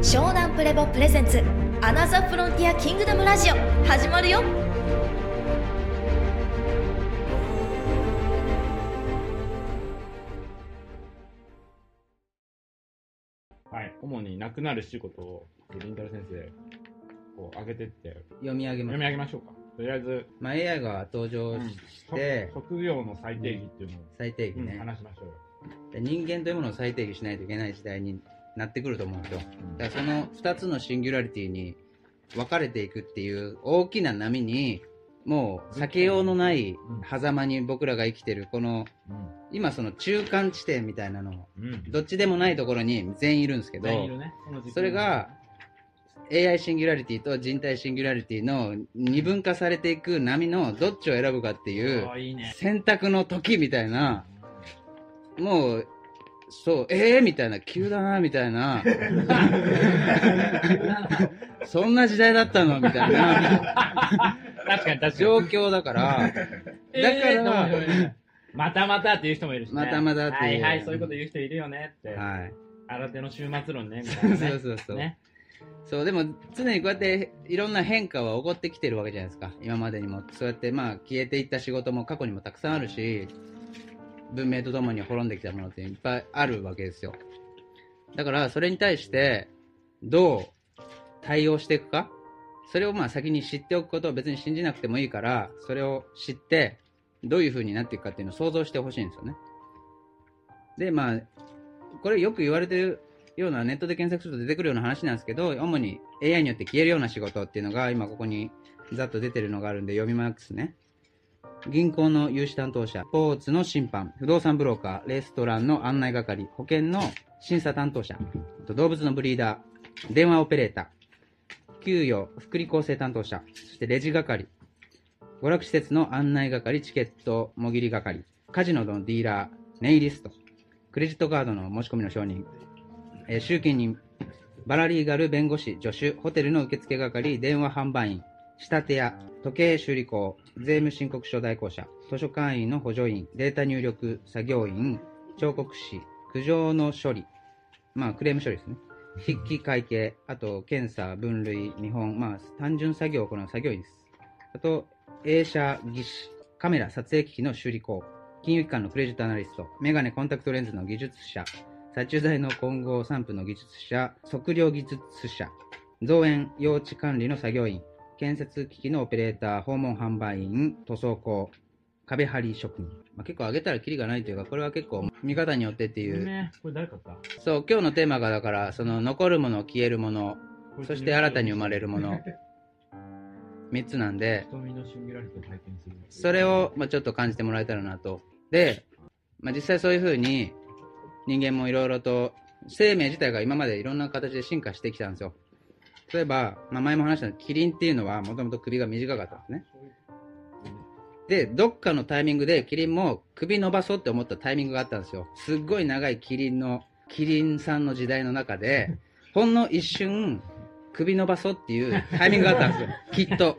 湘南プレボプレゼンツアナザーフロンティアキングダムラジオ始まるよ。はい、主になくなる仕事を、りんたろー先生、こう、上げてって、読み上げま読すみ上げましょうか。とりあえず、まあ、AI が登場して、職業の最低義っていうのを、うん最低限ね、話しましょうよ。で人間というものを最低限しないといけない時代になってくると思うんですよだからその2つのシンギュラリティに分かれていくっていう大きな波にもう避けようのない狭間に僕らが生きてるこの今その中間地点みたいなのうん。うん。どっちでもないところに全員いるんですけどそれが AI シンギュラリティと人体シンギュラリティの二分化されていく波のどっちを選ぶかっていう。選択の時みたいなもうそうええー、みたいな急だなみたいな そんな時代だったのみたいな確かに確かに。状況だからだから、またまたっていう人もいるしね。またまたっていうはいはい、そういうこと言う人いるよねって。はい新手の終末論ね、みたそいうなね。そうそうそう、ね。そうでも常にこうやっていろんな変化は起こってきてるわけじゃないですか今までにもそうやってまあ消えていった仕事も過去にもたくさんあるし文明とともに滅んできたものっていっぱいあるわけですよ。だからそれに対してどう対応していくか？それをまあ先に知っておくことを別に信じなくてもいいからそれを知ってどういう風になっていくかっていうのを想像してほしいんですよね。でまあこれよく言われてるようなネットで検索すると出てくるような話なんですけど、主に AI によって消えるような仕事っていうのが、今ここにざっと出てるのがあるんで読みますね。銀行の融資担当者、スポーツの審判、不動産ブローカー、レストランの案内係、保険の審査担当者、動物のブリーダー、電話オペレーター、給与、福利厚生担当者、そしてレジ係、娯楽施設の案内係、チケットもぎり係、カジノのディーラー、ネイリスト、クレジットカードの申し込みの承認、えー集金人、バラリーガル弁護士、助手、ホテルの受付係、電話販売員、仕立て屋、時計修理工、税務申告書代行者、図書館員の補助員、データ入力作業員、彫刻師、苦情の処理、まあクレーム処理ですね。筆記会計、あと検査、分類、見本、まあ単純作業を行う作業員です。あと、映写技師、カメラ撮影機器の修理工、金融機関のクレジットアナリスト、メガネコンタクトレンズの技術者、殺虫剤の混合散布の技術者、測量技術者、造園用地管理の作業員、建設機器のオペレーター、訪問販売員、塗装工、壁張り職人。まあ、結構上げたらキリがないというか、これは結構見方によってっていう。ね、これ誰かった？そう、今日のテーマがだから、その残るもの、消えるもの、そして新たに生まれるもの、3つなんで。それを、まあ、ちょっと感じてもらえたらなと。で、まあ、実際そういうふうに人間もいろいろと生命自体が今までいろんな形で進化してきたんですよ。例えば、まあ、前も話したキリンっていうのはもともと首が短かったんですね。で、どっかのタイミングでキリンも首伸ばそうって思ったタイミングがあったんですよ。すっごい長いキリンの、キリンさんの時代の中で、ほんの一瞬、首伸ばそうっていうタイミングがあったんですよ。きっと。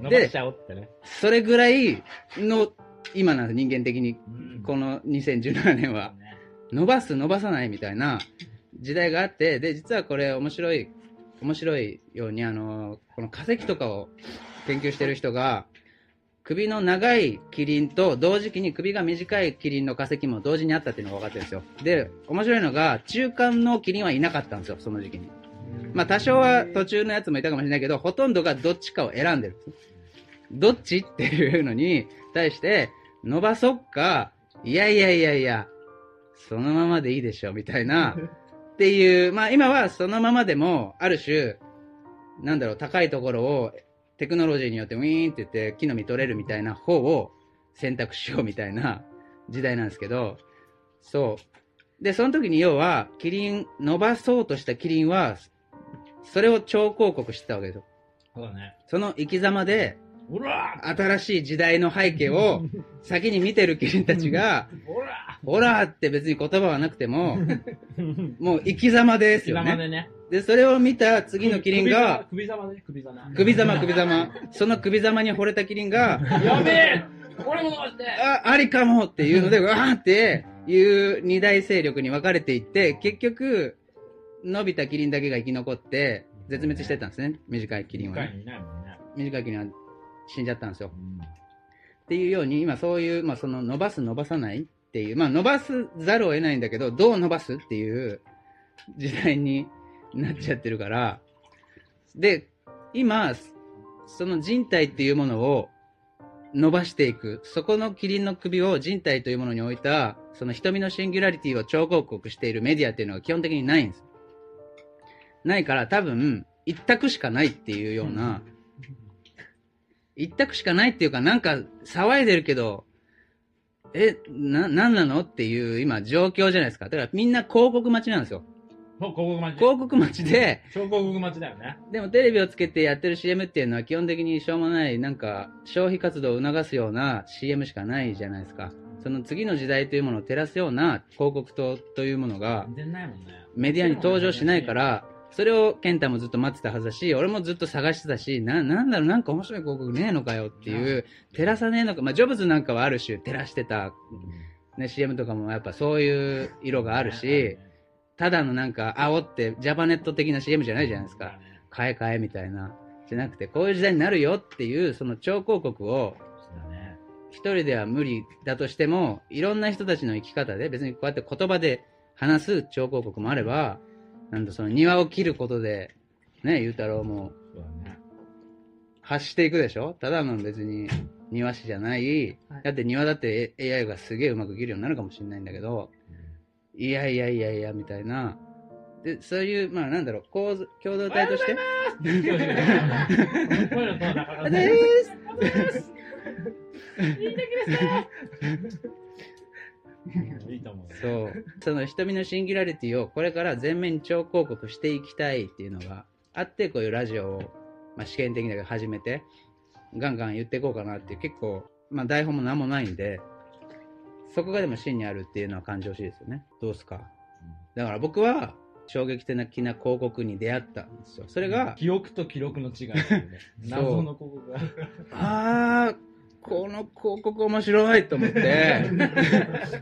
伸ばしちゃおうってね。それぐらいの今なんです人間的にうんこの2017年はね伸ばす伸ばさないみたいな時代があってで実はこれ面白い面白いようにあのこの化石とかを研究してる人が首の長いキリンと同時期に首が短いキリンの化石も同時にあったっていうのが分かってるんですよ。で面白いのが中間のキリンはいなかったんですよその時期に。まあ多少は途中のやつもいたかもしれないけど、ほとんどがどっちかを選んでる。どっちっていうのに対して、伸ばそっか、いやいやいやいや、そのままでいいでしょ、みたいな、っていう、まあ今はそのままでも、ある種、なんだろう、高いところをテクノロジーによってウィーンって言って木の実取れるみたいな方を選択しようみたいな 時代なんですけど、そう。で、その時に要は、キリン、伸ばそうとしたキリンは、それを超広告してたわけですよ。そうだね。その生き様で、新しい時代の背景を先に見てるキリンたちが、オラーって別に言葉はなくても、もう生き様ですよね。首ざまでね。で、それを見た次のキリンが、首ざまで、首ざま。首ざま首ざま、その首ざまに惚れたキリンが、やべえ俺も伸ばしてあ、ありかもっていうので、う わーっていう二大勢力に分かれていって、結局、伸びたキリンだけが生き残って、絶滅してたんですね。短いキリンは、ね。短いキリンは死んじゃったんですよ。うんっていうように、今そういう、まあその伸ばす伸ばさないっていう、まあ伸ばすざるを得ないんだけど、どう伸ばすっていう時代になっちゃってるから、で、今、その人体っていうものを伸ばしていく、そこのキリンの首を人体というものに置いた、その瞳のシンギュラリティを超広告しているメディアっていうのが基本的にないんです。ないから多分、一択しかないっていうような、一択しかないっていうか、なんか騒いでるけど、え、な、なんなのっていう今状況じゃないですか。だからみんな広告待ちなんですよ。もう広告待ち。広告待ちで、超広告待ちだよね。でもテレビをつけてやってる CM っていうのは基本的にしょうもない、なんか消費活動を促すような CM しかないじゃないですか。その次の時代というものを照らすような広告塔というものが。メディアに登場しないか。ら、それを健太もずっと待ってたはずだし、俺もずっと探してたし、な、なんだろう、なんか面白い広告ねえのかよっていう、照らさねえのか、まあ、ジョブズなんかはある種照らしてた、ね、CM とかもやっぱそういう色があるし、ただのなんか煽って、ジャパネット的な CM じゃないじゃないですか。買え買えみたいな。じゃなくて、こういう時代になるよっていう、その超広告を。一人では無理だとしても、いろんな人たちの生き方で、別にこうやって言葉で話す超広告もあれば、なんとその庭を切ることで、ね、ゆうたろうも。発していくでしょ？ただの別に庭師じゃない。はいだって庭だって AI がすげえうまく切るようになるかもしれないんだけど、いやいやいやいや、みたいな。で、そういう、まあなんだろう、構図、共同体として？こうい うのとなかなかでーす いいと思う。そう。その瞳のシンギュラリティをこれから全面に超広告していきたいっていうのがあって、こういうラジオを、まあ、試験的だけど始めて、ガンガン言っていこうかなっていう、結構、まあ台本も何もないんで、そこがでも真にあるっていうのは感じほしいですよね。どうすか？だから僕は、衝撃的な広告に出会ったんですよ。それが、記憶と記録の違いね。謎の広告が。あー、この広告面白いと思って、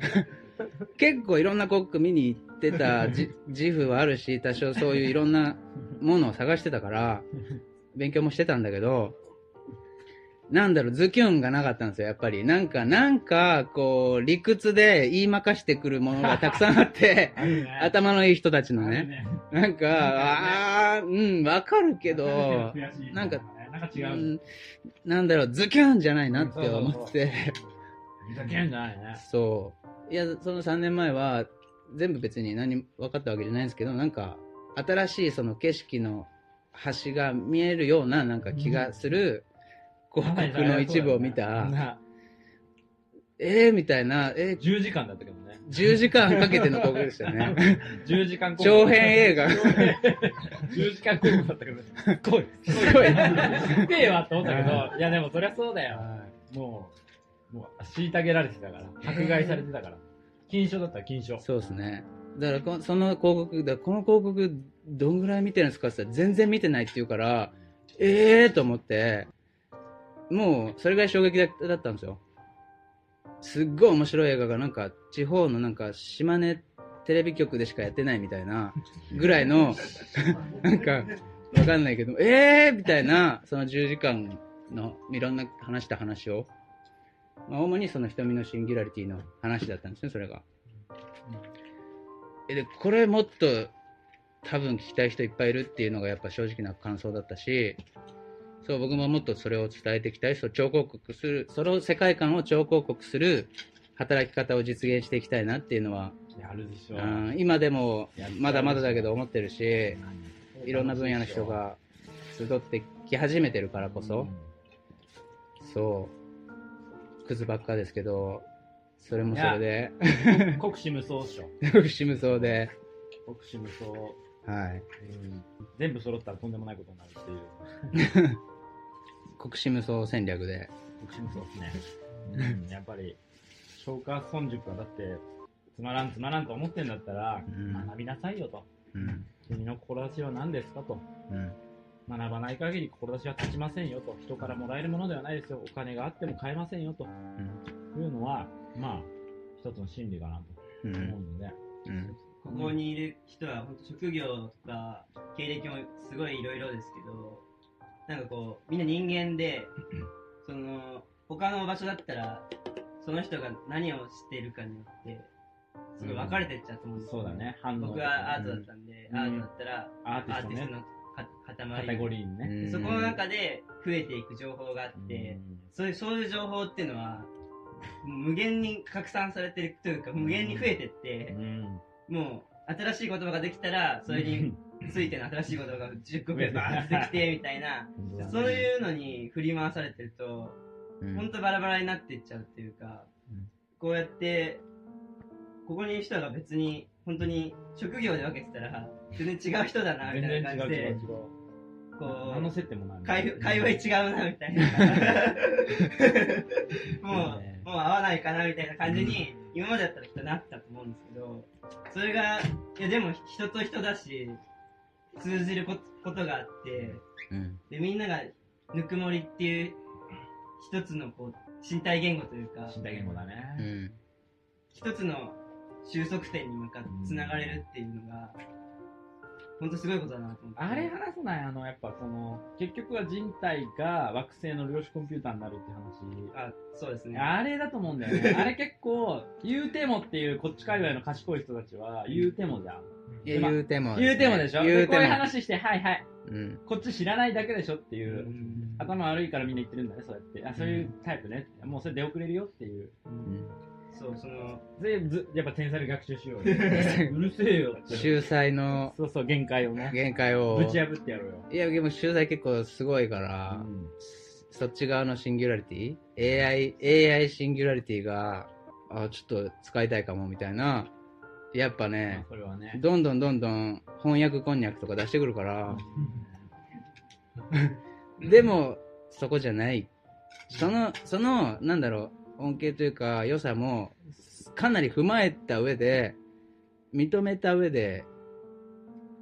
結構いろんな広告見に行ってたじ自負はあるし、多少そういういろんなものを探してたから、勉強もしてたんだけど、なんだろう、ズキュンがなかったんですよ、やっぱり。なんか、なんか、こう、理屈で言いまかしてくるものがたくさんあって、ね。頭のいい人たちのあるね。。なんか、あー、うん、わかるけど、なんか、か違う。うんなんだろう、ズキュンじゃないなって思って、じゃないね。そう。いや、その3年前は、全部別に何分かったわけじゃないんですけど、なんか、新しいその景色の端が見えるような、なんか気がする広告の一部を見た、なえーみたいな、えー10時間だったけどね。10時間かけての広告でしたよね。10時間長編映画10時間広告だったけど、すっごい。すごい。すげえわって思ったけど、いやでもそりゃそうだよ。もう、もう、虐げられてたから。迫害されてたから。金賞だったら金賞。そうですね。だからこ、その広告、だこの広告、どんぐらい見てるんですかって言ったら、全然見てないって言うから、ええーと思って、もう、それぐらい衝撃だだったんですよ。すっごい面白い映画が、なんか、地方のなんか、島根テレビ局でしかやってないみたいな、ぐらいの、なんか、わかんないけど、ええーみたいな、その10時間の、いろんな話した話を、まあ、主にその瞳のシンギュラリティの話だったんですね、それが。えでこれもっと多分聞きたい人いっぱいいるっていうのがやっぱ正直な感想だったしそう僕ももっとそれを伝えていきたいそう超広告するその世界観を超広告する働き方を実現していきたいなっていうのは、やるでしょ。うん今でもまだまだだけど思ってるしいろんな分野の人が集ってき始めてるからこそ、そうクズばっかですけどそれもそれでうん 国士無双っしょ。福祉無双で、国士無双。はい、うん全部揃ったらとんでもないことになるっていう。国士無双戦略で国士無双ですね。うんやっぱり、消化村塾はだって、つまらんつまらんと思ってんだったら、うん学びなさいよと。うん君の志は何ですかと。うん学ばない限り志は立ちませんよと。人からもらえるものではないですよ。お金があっても買えませんよと。いうのは、まあ、一つの真理かなとうん思うので、うんここにいる人は本当職業とか経歴もすごいいろいろですけどなんかこうみんな人間でその他の場所だったらその人が何をしているかによってすごい分かれてっちゃうと思うんですよそうだね、反応。僕はアートだったんで、うんアートだったらアーティストねアーティスト。のかカ塊テゴリーにね。そこの中で増えていく情報があって、そういうそういう情報っていうのは無限に拡散されてるというか無限に増えてってう、ん。もう新しい言葉ができたらそれについての新しい言葉が10個ぐらいバーってきてみたいな。そういうのに振り回されてるとうん。本当バラバラになっていっちゃうっていうか、うん。こうやってここにいる人が別に本当に職業で分けてたら全然違う人だなみたいな感じで。こう接点もない。会会話違うなみたいな。もね。うもう合わないかなみたいな感じに今までだったらきっとなったと思うんですけどそれがいやでも人と人だし通じるこことがあってうんでみんながぬくもりっていう一つのこう身体言語というか身体言語だうね。ん一つの収束点に向かってつながれるっていうのが本当すごいことだなと思ってあれ話さないあの、やっぱその、結局は人体が惑星の量子コンピューターになるって話。あそうですねあれだと思うんだよね。あれ結構、言うてもっていう、こっち界隈の賢い人たちは、言うてもじゃん。言うても言うてもでしょ？言うてもでこういう話して、はいはい、うんこっち知らないだけでしょっていうう、ん頭悪いからみんな言ってるんだね、そうやって。あ、そういうタイプね。もうそれ出遅れるよっていう。うんそうそのそれず、やっぱ天才で学習しようよ。うるせえよって。秀才のそうそう、限界をね。限界をぶち破ってやろうよ。いやでも秀才結構すごいから、うんそっち側のシンギュラリティ AI, AI シンギュラリティが、あ、ちょっと使いたいかもみたいな、やっぱまあね、ね。どんどんどんどん翻訳こんにゃくとか出してくるから、でも、そこじゃない。その、その、なんだろう、恩恵というか、良さも、かなり踏まえた上で、認めた上で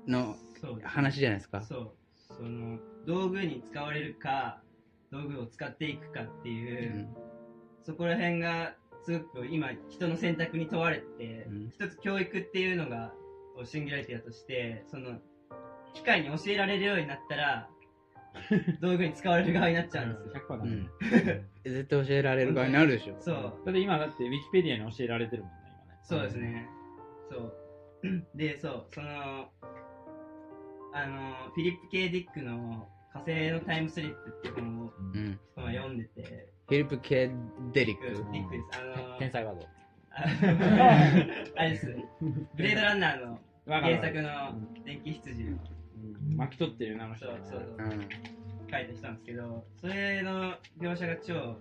の話じゃないですか。そう。その道具に使われるか道具を使っていくかっていう、うん。そこら辺がすごく今人の選択に問われて、うん。一つ教育っていうのがシンギュラリティだとしてその機械に教えられるようになったら 道具に使われる側になっちゃうんですよ、100%だねうん。絶対教えられる側になるでしょ。そうだって今だってウィキペディアに教えられてるもんね、今ね。そうですね。そう。で、そう、その、あの、フィリップ・ケイ・ディックの火星のタイムスリップっていう本をうん。読んでて、フィリップ・ケ・デリッディク。ックです。あの、天才ワード。ああれです。ブレードランナーの原作の電気羊のうん巻き取ってるなあの人そうそううん。書いた人なんですけど、それの描写が超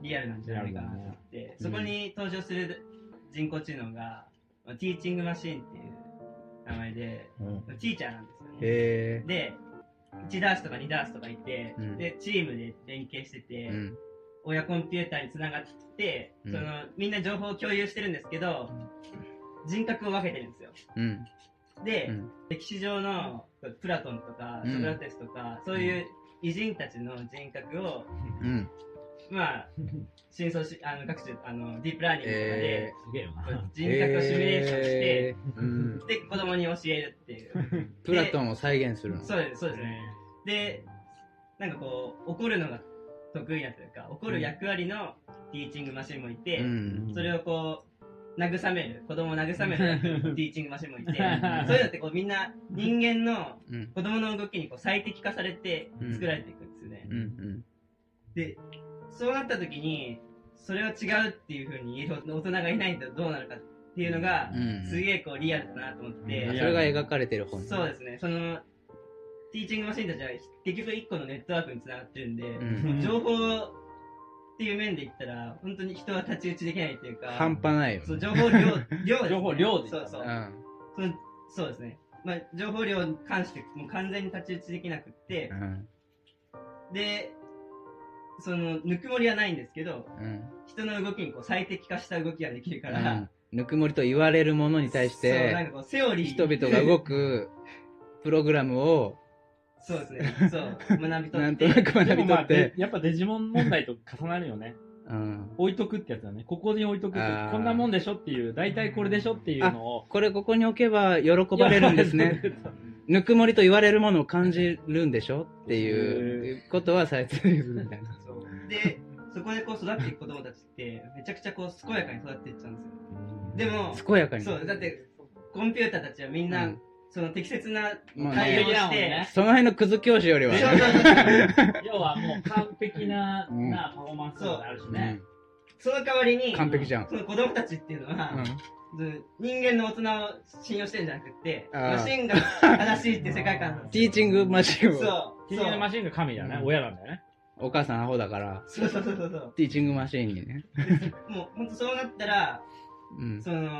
リアルなんじゃないかなと思って、そこに登場する人工知能が、まあティーチングマシーンっていう名前で、うんティーチャーなんですよね。へで、1ダースとか2ダースとかいて、うんで、チームで連携してて、え。うん。親コンピューターにつながって、うんその、みんな情報を共有してるんですけど、人格を分けてるんですよ。うん。で、うん。歴史上のプラトンとかうん。ソクラテスとか、そういう偉人たちの人格を、うん。まあ、深層しあの学習あのディープラーニングとかえで、人格をシミュレーションして、えー。うん。で子供に教えるっていう。プラトンを再現するの。そうですそうです。ね。でなんかこう怒るのが得意なというか怒る役割のティーチングマシンもいて、うん。それをこう慰める。子供を慰める。ティーチングマシンもいて。そういうのってこうみんな人間のうん。子供の動きにこう最適化されて作られていくんですよね、うん。うん。でそうなった時にそれは違うっていうふうに言える大人がいないとどうなるかっていうのが、うん。すげえこうリアルだなと思って、うん。それが描かれてる本。そうですね。そのティーチングマシンたちは結局一個のネットワークにつながってるんで、う情報っていう面で言ったら本当に人は太刀打ちできないっていうか半端ないよね。そう情報量量です、ね、情報量で そうそう、うん。そのそうですねまあ、情報量に関してもう完全に太刀打ちできなくって、うん。でそのぬくもりはないんですけどうん。人の動きにこう最適化した動きができるから、うんぬくもりと言われるものに対しそうなんて、かこうセオリー人々が動くプログラムを、そうですねそう 学び取ってなんとなく学び取っでもまあでて、やっぱデジモン問題と重なるよね。うん。置いとくってやつだね。ここに置いとくってあーこんなもんでしょっていう、大体これでしょっていうのを。これここに置けば喜ばれるんですね。ぬくもりと言われるものを感じるんでしょっていうことはされてるみたいな。そうで、そこでこう育っていく子供たちって、めちゃくちゃこう健やかに育っていっちゃうんですよ。でも、健やかに。そう、だって、コンピューターたちはみんな、うんその適切な対応をして、もんねその辺のクズ教師よりはね。要はもう完璧な、うんなパフォーマンスがあるしね。その代わりに、完璧じゃん。その子供たちっていうのは、うん人間の大人を信用してるんじゃなくって、マシンが正しいって世界観なんですよ。ティーチングマシンを。そう。ティーチングマシンの神だね。親なんだよね。お母さんアホだから、そうそうそうそう。ティーチングマシンにね。もう、ほんとそうなったら、うん。その、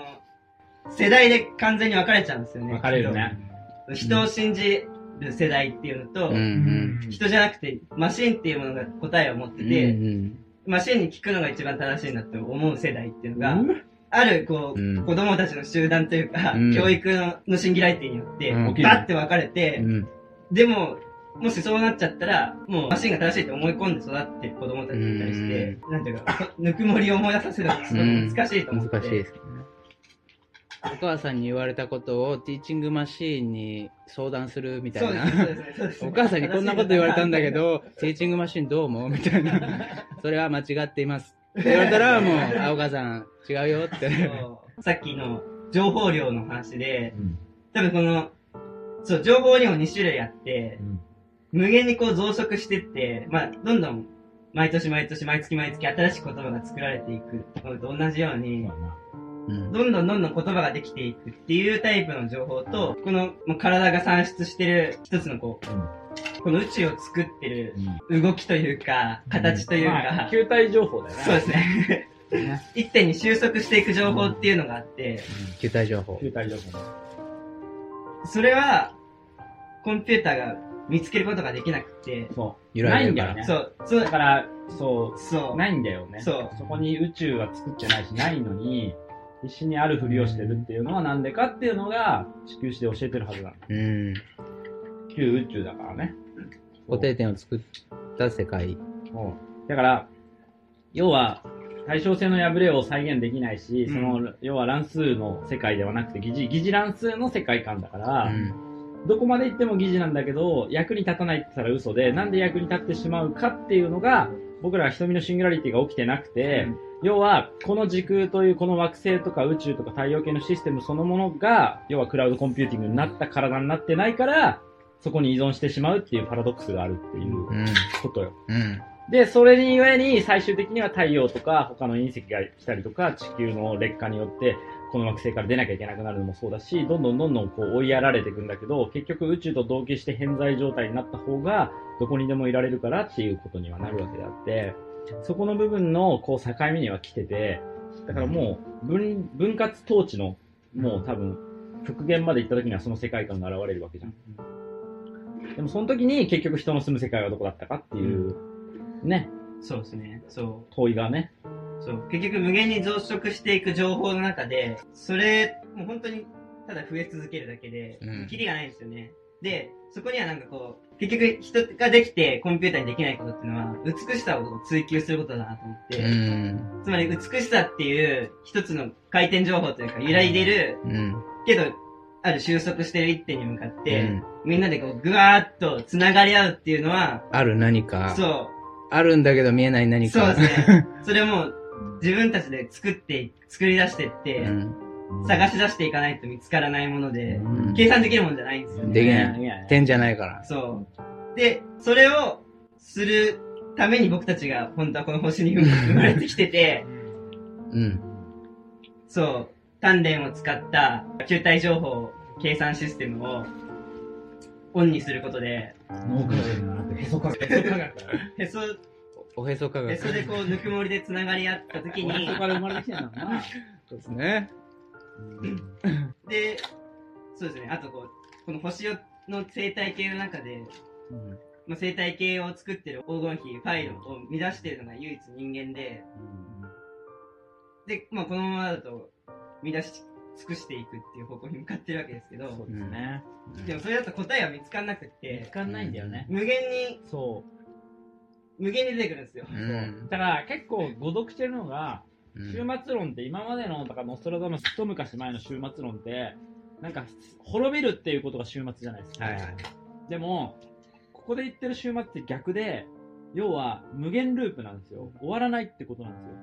世代で完全に分かれちゃうんですよね。分かれるね。人を信じる世代っていうのと、うんうん。人じゃなくて、マシンっていうものが答えを持ってうんて、うんマシンに聞くのが一番正しいんだって思う世代っていうのが、ある、こう、うん子供たちの集団というか、うん教育ののシンギュラリティによって、うんバッて分かれて、うん。でも、もしそうなっちゃったら、もうマシンが正しいって思い込んで育ってる子供たちに対して、なんていうか、ぬくもりを思い出させるのが難しいと思って。難しいですね。お母さんに言われたことをティーチングマシーンに相談するみたいな。お母さんにこんなこと言われたんだけど、ティーチングマシンどう思うみたいな。それは間違っています。って言われたら、もう、あ、お母さん、違うよって。さっきの情報量の話で、うん多分この、そう、情報量2種類あって、無限にこう増殖してって、まあ、どんどん、毎年毎年毎月毎月新しい言葉が作られていくのと同じように、うん。どんどんどんどん言葉ができていくっていうタイプの情報と、このもう体が産出してる一つのこう、この宇宙を作ってる動きというか、形というまあか、球体情報だよね。そうですね。一点に収束していく情報っていうのがあって、球体情報。球体情報。それは、コンピューターが見つけることができなくて、そう。揺らいでるからないんだよね。そう、そうだ、から、そう、そう、ないんだよね。そうそこに宇宙は作ってないし、ないのに、必死にあるふりをしてるっていうのはなんでかっていうのが、地球史で教えてるはずなの。うん。旧宇宙だからね。固定点を作った世界。だから、要は、対称性の破れを再現できないし、うんその、要は乱数の世界ではなくて疑似、疑似乱数の世界観だから、うん。どこまで行っても疑似なんだけど、役に立たないって言ったら嘘で、なんで役に立ってしまうかっていうのが、僕らは瞳のシンギュラリティが起きてなくて、要は、この時空というこの惑星とか宇宙とか太陽系のシステムそのものが、要はクラウドコンピューティングになった体になってないから、そこに依存してしまうっていうパラドックスがあるっていう。ことよ。うん。で、それにゆえに最終的には太陽とか他の隕石が来たりとか地球の劣化によってこの惑星から出なきゃいけなくなるのもそうだし、どんどんどんどんこう追いやられていくんだけど、結局宇宙と同期して偏在状態になった方がどこにでもいられるからっていうことにはなるわけであって、そこの部分のこう境目には来てて、だからもう分分割統治のもう多分極限まで行った時にはその世界観が現れるわけじゃん。でもその時に結局人の住む世界はどこだったかっていう、ね、そうですね。そ問いがね。う。そう。結局無限に増殖していく情報の中で、それ、もう本当にただ増え続けるだけでうん、キリがないんですよね。で、そこにはなんかこう、結局人ができてコンピューターにできないことっていうのは、美しさを追求することだなと思って、うん。つまり美しさっていう一つの回転情報というか揺らいでる、うん。けど、ある収束してる一点に向かって、うんみんなでこう、ぐわーっと繋がり合うっていうのは、ある何か。そう、あるんだけど見えない何か。そうですね。それをもう、自分たちで作って、作り出してって、うん。探し出していかないと見つからないもので、うん計算できるもんじゃないんですよね。できないい点じゃないから。そう。で、それをするために僕たちが本当はこの星に生まれてきてて、うん。そう、鍛錬を使った球体情報計算システムをオンにすることで、脳科学なくて、へそ科学。へそ科学。へそ、おへそ科学。へそでこうぬくもりで繋がり合った時にへ、そから生まれてきたんだな。そうですね。で、そうですね、あとこう、この星の生態系の中で、うんまあ、生態系を作ってる黄金比、ファイルを乱してるのが唯一人間で、で、まあ、このままだと乱し尽くしていくっていう方向に向かってるわけですけど、そうですね。でもそれだと答えは見つからなくっ見てつ、かんないんだよね。無限にそ無限に出てくるんですよ。うんだから結構誤読してるのが、うん終末論って今までの、だからノストラダムス一昔前の終末論って、なんか滅びるっていうことが終末じゃないですか。はいはいでも、ここで言ってる終末って逆で、要は無限ループなんですよ。終わらないってことなんですよ。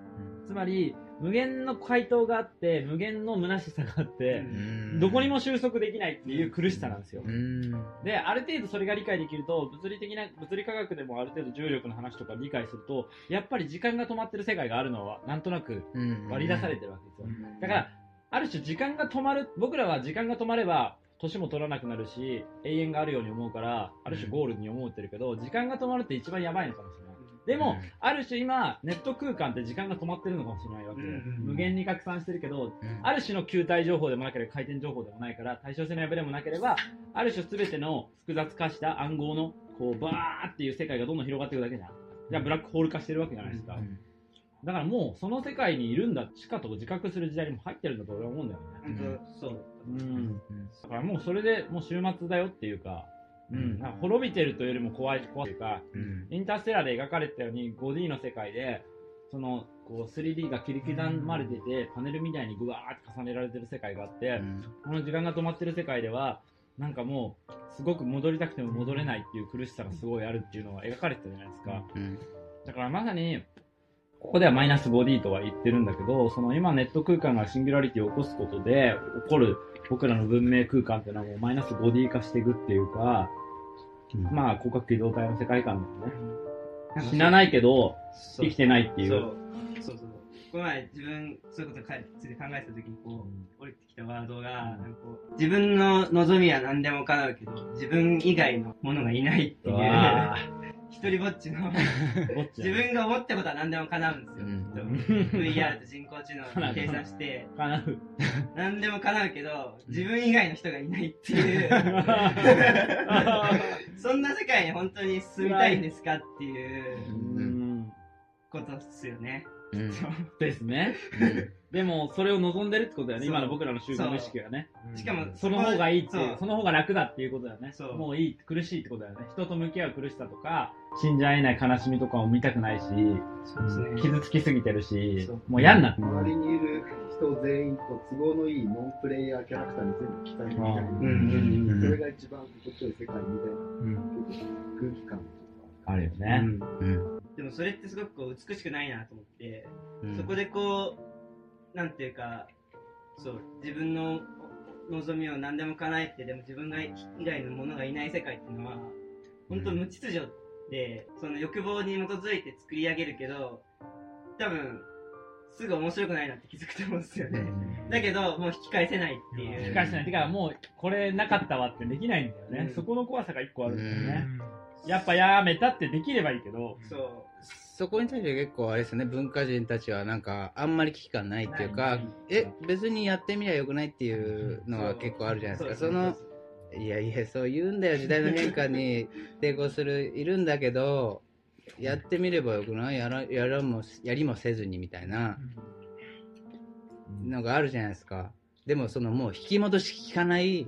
つまり、無限の回答があって、無限の虚しさがあって、うんどこにも収束できないっていう苦しさなんですよ。うんで、ある程度それが理解できると、物理的な、物理科学でもある程度重力の話とか理解すると、やっぱり時間が止まってる世界があるのは、なんとなくうん割り出されてるわけですよ。うんだから、ある種時間が止まる、僕らは時間が止まれば、年も取らなくなるし、永遠があるように思うから、ある種ゴールに思ってるけど、時間が止まるって一番やばいのかもしれない。でも、うんある種今、ネット空間って時間が止まってるのかもしれないわけで、うん無限に拡散してるけど、うんある種の球体情報でもなければ回転情報でもないから、対称性の破れもなければ、ある種すべての複雑化した暗号の、こう、バーっていう世界がどんどん広がっていくだけじゃん。じゃあブラックホール化してるわけじゃないですか。うんだからもう、その世界にいるんだ、しかと自覚する時代にも入ってるんだと俺は思うんだよね。本当そう。うん。だからもうそれでもう終末だよっていうか、うん。なんか滅びてるというよりも怖い、怖いというか、うん。インターステラーで描かれてたように 5D の世界で、その、こう 3D が切り刻まれてて、パネルみたいにぐわーって重ねられてる世界があって、この時間が止まってる世界では、なんかもう、すごく戻りたくても戻れないっていう苦しさがすごいあるっていうのが描かれてたじゃないですか。うん。だからまさに、ここではマイナス 5D とは言ってるんだけど、その今ネット空間がシンギュラリティを起こすことで起こる僕らの文明空間っていうのはもうマイナス 5D 化していくっていうか、まあ、広角機動隊の世界観だよね。死なないけど、生きてないっていう。そう。そうそう。この前自分そう。いう。ことかついて考えてた時にこう。降りてきたワードが、なんかこう。自分の望みは何でも叶う。けど自分以外のものがいないっていう一人ぼっちの。自分が思ったことは何でも叶うんですよ、うん。VR と 人工知能を計算して。叶う。何でも叶うけど自分以外の人がいないっていう。そんな世界に本当に住みたいんですかっていううん。ことっすよね。うん。そ うですね。でも、それを望んでるってことだよね。今の僕らの集団の意識がね。しかもその方がいいっていうそ、の方が楽だっていうことだよね。そう。もういい、苦しいってことだよね。人と向き合う苦しさとか、死んじゃえない悲しみとかを見たくないし、そうですね。傷つきすぎてるしそう、もう嫌になって周りにいる人全員と都合のいいノンプレイヤーキャラクターに全部期待みたいな、うん。うんうんそれが一番心地よい世界みたいなうん。空気感とか。あるよね。うんでもそれってすごくこう美しくないなと思って、うんそこでこう、なんていうか、そう、自分の望みを何でも叶えて、でも自分が以外のものがいない世界っていうのは、本当無秩序で、その欲望に基づいて作り上げるけど、多分、すぐ面白くないなって気づくと思うんですよね。だけど、もう引き返せないっていう。引き返せない。てか、もう、これなかったわってできないんだよね。うんそこの怖さが一個あるんだよね。やっぱやめたってできればいいけど、そう。そこに対して結構あれですね、文化人たちはなんかあんまり危機感ないっていうか、え、別にやってみりゃよくないっていうのが結構あるじゃないですか。その、いやいや、そう言うんだよ、時代の変化に抵抗する、いるんだけど、やってみればよくない？やらやらもやりもせずにみたいなのがあるじゃないですか。でもそのもう引き戻し効かない、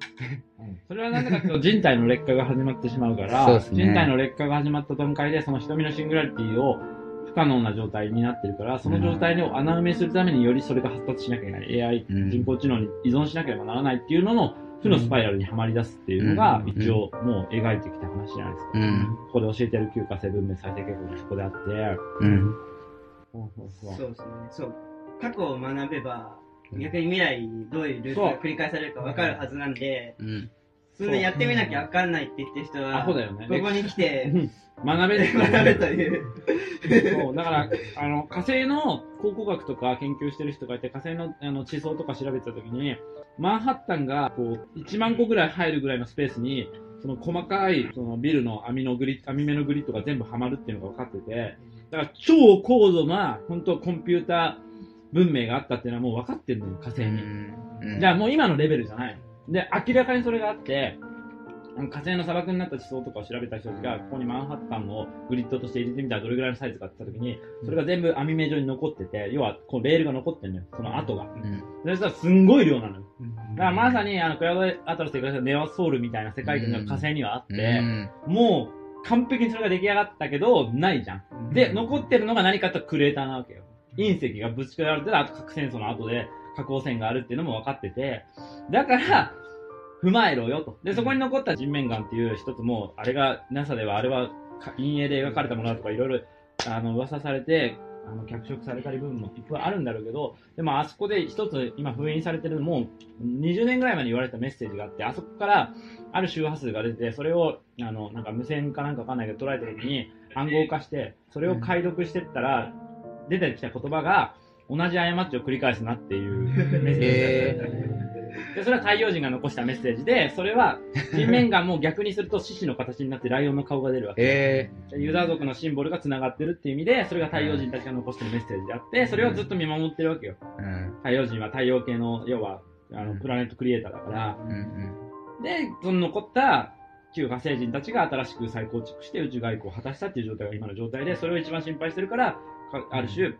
それはなんでかというと人体の劣化が始まってしまうから、ね。人体の劣化が始まった段階でその瞳のシングラリティを不可能な状態になってるから、その状態を穴埋めするためによりそれが発達しなきゃいけない。AI、うん。人工知能に依存しなければならないっていうのの負のスパイラルにはまり出すっていうのが、うん。一応もう描いてきた話じゃないですか。うん、ここで教えてる旧化性文明再生計画がそこであって、うん、そうそうそう。そうですね。そう。過去を学べば、逆に未来にどういうループが繰り返されるか分かるはずなんで、うん、そんなやってみなきゃ分かんないって言ってる人は、アホだよね。ここに来て、学べる。学べという。そう、だから、あの、火星の考古学とか研究してる人がいて、火星のあの地層とか調べてた時に、マンハッタンが、こう、1万個ぐらい入るぐらいのスペースに、その細かい、そのビルの網のグリッ網目のグリッドが全部はまるっていうのが分かってて、だから超高度な、本当コンピューター文明があったっていうのはもう分かってるのよ、火星に。じゃあもう今のレベルじゃないの。で、明らかにそれがあって、火星の砂漠になった地層とかを調べた人たちが、ここにマンハッタンをグリッドとして入れてみたらどれぐらいのサイズかって言った時に、それが全部網目状に残ってて、要はこうレールが残ってんのよ、その跡が。うん、そしたらすんごい量なのよ。だからまさにあのクラウドアトラスで言われたネオソウルみたいな世界観が火星にはあって、もう完璧にそれが出来上がったけど、ないじゃん。で、残ってるのが何かとクレーターなわけよ。隕石がぶち込られてる、あと核戦争の後で核汚染があるっていうのも分かってて、だから、踏まえろよと。で、そこに残った人面岩っていう一つも、あれが、NASA ではあれはか陰影で描かれたものだとかいろいろ、あの、噂されて、あの、脚色されたり部分もいっぱいあるんだろうけど、でもあそこで一つ今封印されてるもう20年ぐらい前に言われたメッセージがあって、あそこからある周波数が出て、それを、あの、なんか無線かなんかわかんないけど捉えた時に暗号化して、それを解読してったら、出てきた言葉が、同じ過ちを繰り返すなっていう メッセージだったへで、それは太陽人が残したメッセージで、それは人面岩も逆にすると獅子の形になってライオンの顔が出るわけ。えでユダヤ族のシンボルが繋がってるっていう意味で、それが太陽人たちが残してるメッセージであって、それをずっと見守ってるわけよ。ー、うん。太陽人は太陽系の、要は、あの、プラネットクリエイターだから、うんうん。で、その残った旧火星人たちが新しく再構築して宇宙外交を果たしたっていう状態が今の状態で、それを一番心配してるから、かある種、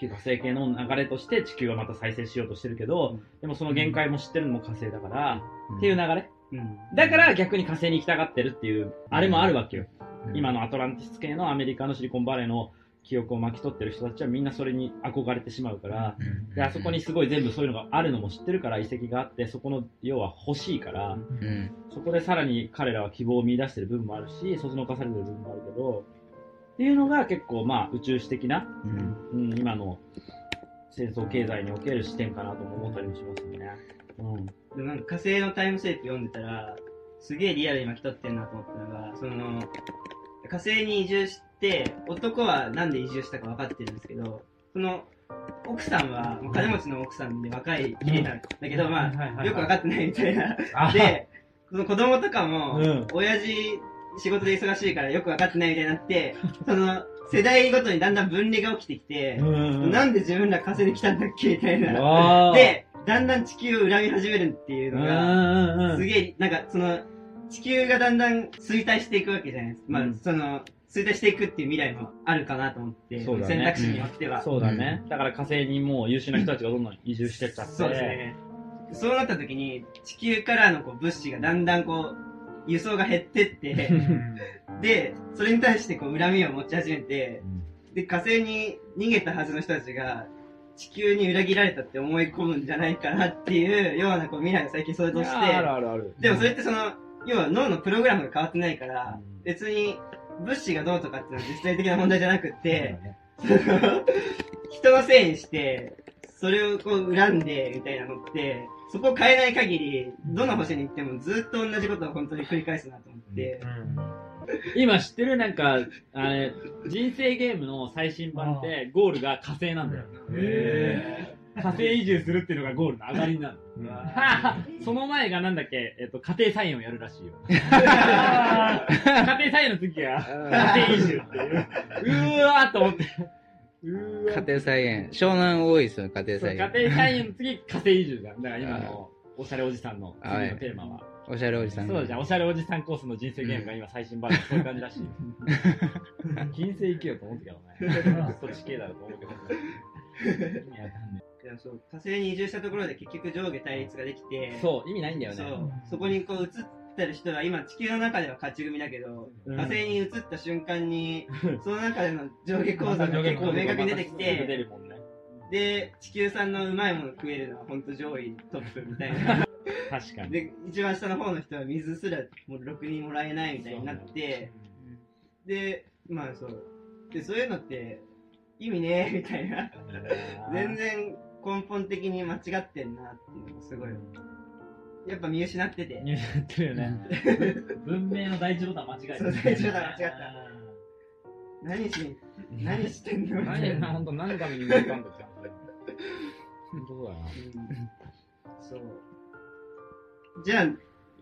旧火星系の流れとして地球はまた再生しようとしてるけど、でもその限界も知ってるのも火星だから、っていう流れ。うん。だから逆に火星に行きたがってるっていう、あれもあるわけよ。うん今のアトランティス系のアメリカのシリコンバレーの記憶を巻き取ってる人たちはみんなそれに憧れてしまうから、うんで、あそこにすごい全部そういうのがあるのも知ってるから遺跡があって、そこの要は欲しいから、うん。そこでさらに彼らは希望を見出してる部分もあるし、そそのかされてる部分もあるけど、っていうのが結構まあ宇宙史的な、うん。うん、今の戦争経済における視点かなとも思ったりもしますね。うん。でもなんか火星のタイムスリップ読んでたら、すげえリアルに巻き取ってんなと思ったのが、その、火星に移住して、男はなんで移住したか分かってるんですけど、その、奥さんは、もう金持ちの奥さんで若い、綺麗なんだけど、まあ、よく分かってないみたいな。で、その子供とかも、うん親父仕事で忙しいからよく分かってないみたいになって、その、世代ごとにだんだん分離が起きてきて、うんなんで自分ら火星に来たんだっけみたいな。で、だんだん地球を恨み始めるっていううんうのが、んうんすげえ、なんかその、地球がだんだん衰退していくわけじゃないですか。まあ、うんその、衰退していくっていう未来もあるかなと思って、そうだね選択肢によっては。そうだね。だから火星にもう優秀な人たちがどんどん移住してっちゃって。そうですね。そうなった時に、地球からのこう物資がだんだんこう、輸送が減ってって、で、それに対してこう恨みを持ち始めて、で、火星に逃げたはずの人たちが、地球に裏切られたって思い込むんじゃないかなっていうようなこう未来を最近想像して、あるあるある。でもそれってその、要は脳のプログラムが変わってないから、うん。別に物資がどうとかっていうのは実際的な問題じゃなくって、人のせいにして、それをこう恨んでみたいなのって、そこを変えない限り、どの星に行ってもずっと同じことを本当に繰り返すなと思って、今知ってるなんか、あれ、人生ゲームの最新版って、ゴールが火星なんだよ。火星移住するっていうのがゴールの上がりになる。その前がなんだっけ、えっと、家庭菜園をやるらしいよ。家庭菜園の次が家庭移住っていう。うーわーと思って。家庭菜園。湘南多いですよ、家庭菜園。家庭菜園の次、家庭移住だ。だから今のおしゃれおじさんの次はいのテーマは。おしゃれおじさん。そうじゃん、おしゃれおじさんコースの人生ゲームが今最新版でそういう感じらしいよ。金星行けよと思ったけどね。そっち系だろうと思うけど。意味わかんそう火星に移住したところで結局上下対立ができて、えそう、意味ないんだよね。そうそこにこう移ってる人は今地球の中では勝ち組だけど、うん火星に移った瞬間に、その中での上下構造が結構明確に出てき出て、ね。で、地球産のうまいもの食えるのは本当上位トップみたいな。確かに。で、一番下の方の人は水すらもうろくにもらえないみたいになって、で、まあそう。で、そういうのって意味ねえみたいな。全然根本的に間違ってんなっていうのがすごい。やっぱ見失ってて。ニュースやってるよね。文明の第一ボタン間違えた。そう第一ボタン間違った何し、何してんの？何、な。本当何のために生まれたんだって。本当だな。うんそう。じゃあ、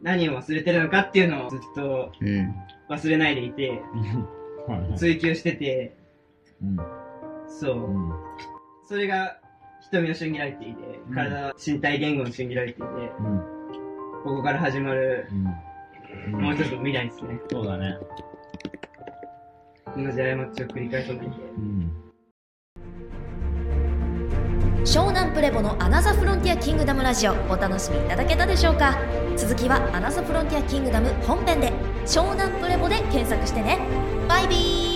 何を忘れてるのかっていうのをずっとうん。忘れないでいて、追求してて、そう。うんそれが瞳のシンギュラリティで、うん体、身体言語のシンギュラリティで、ここから始まる、うんもう一つの未来ですね。そうだね。同じ過ちを繰り返さないで。うん湘南プレボのアナザフロンティアキングダムラジオお楽しみいただけたでしょうか？続きはアナザフロンティアキングダム本編で湘南プレボで検索してねバイビー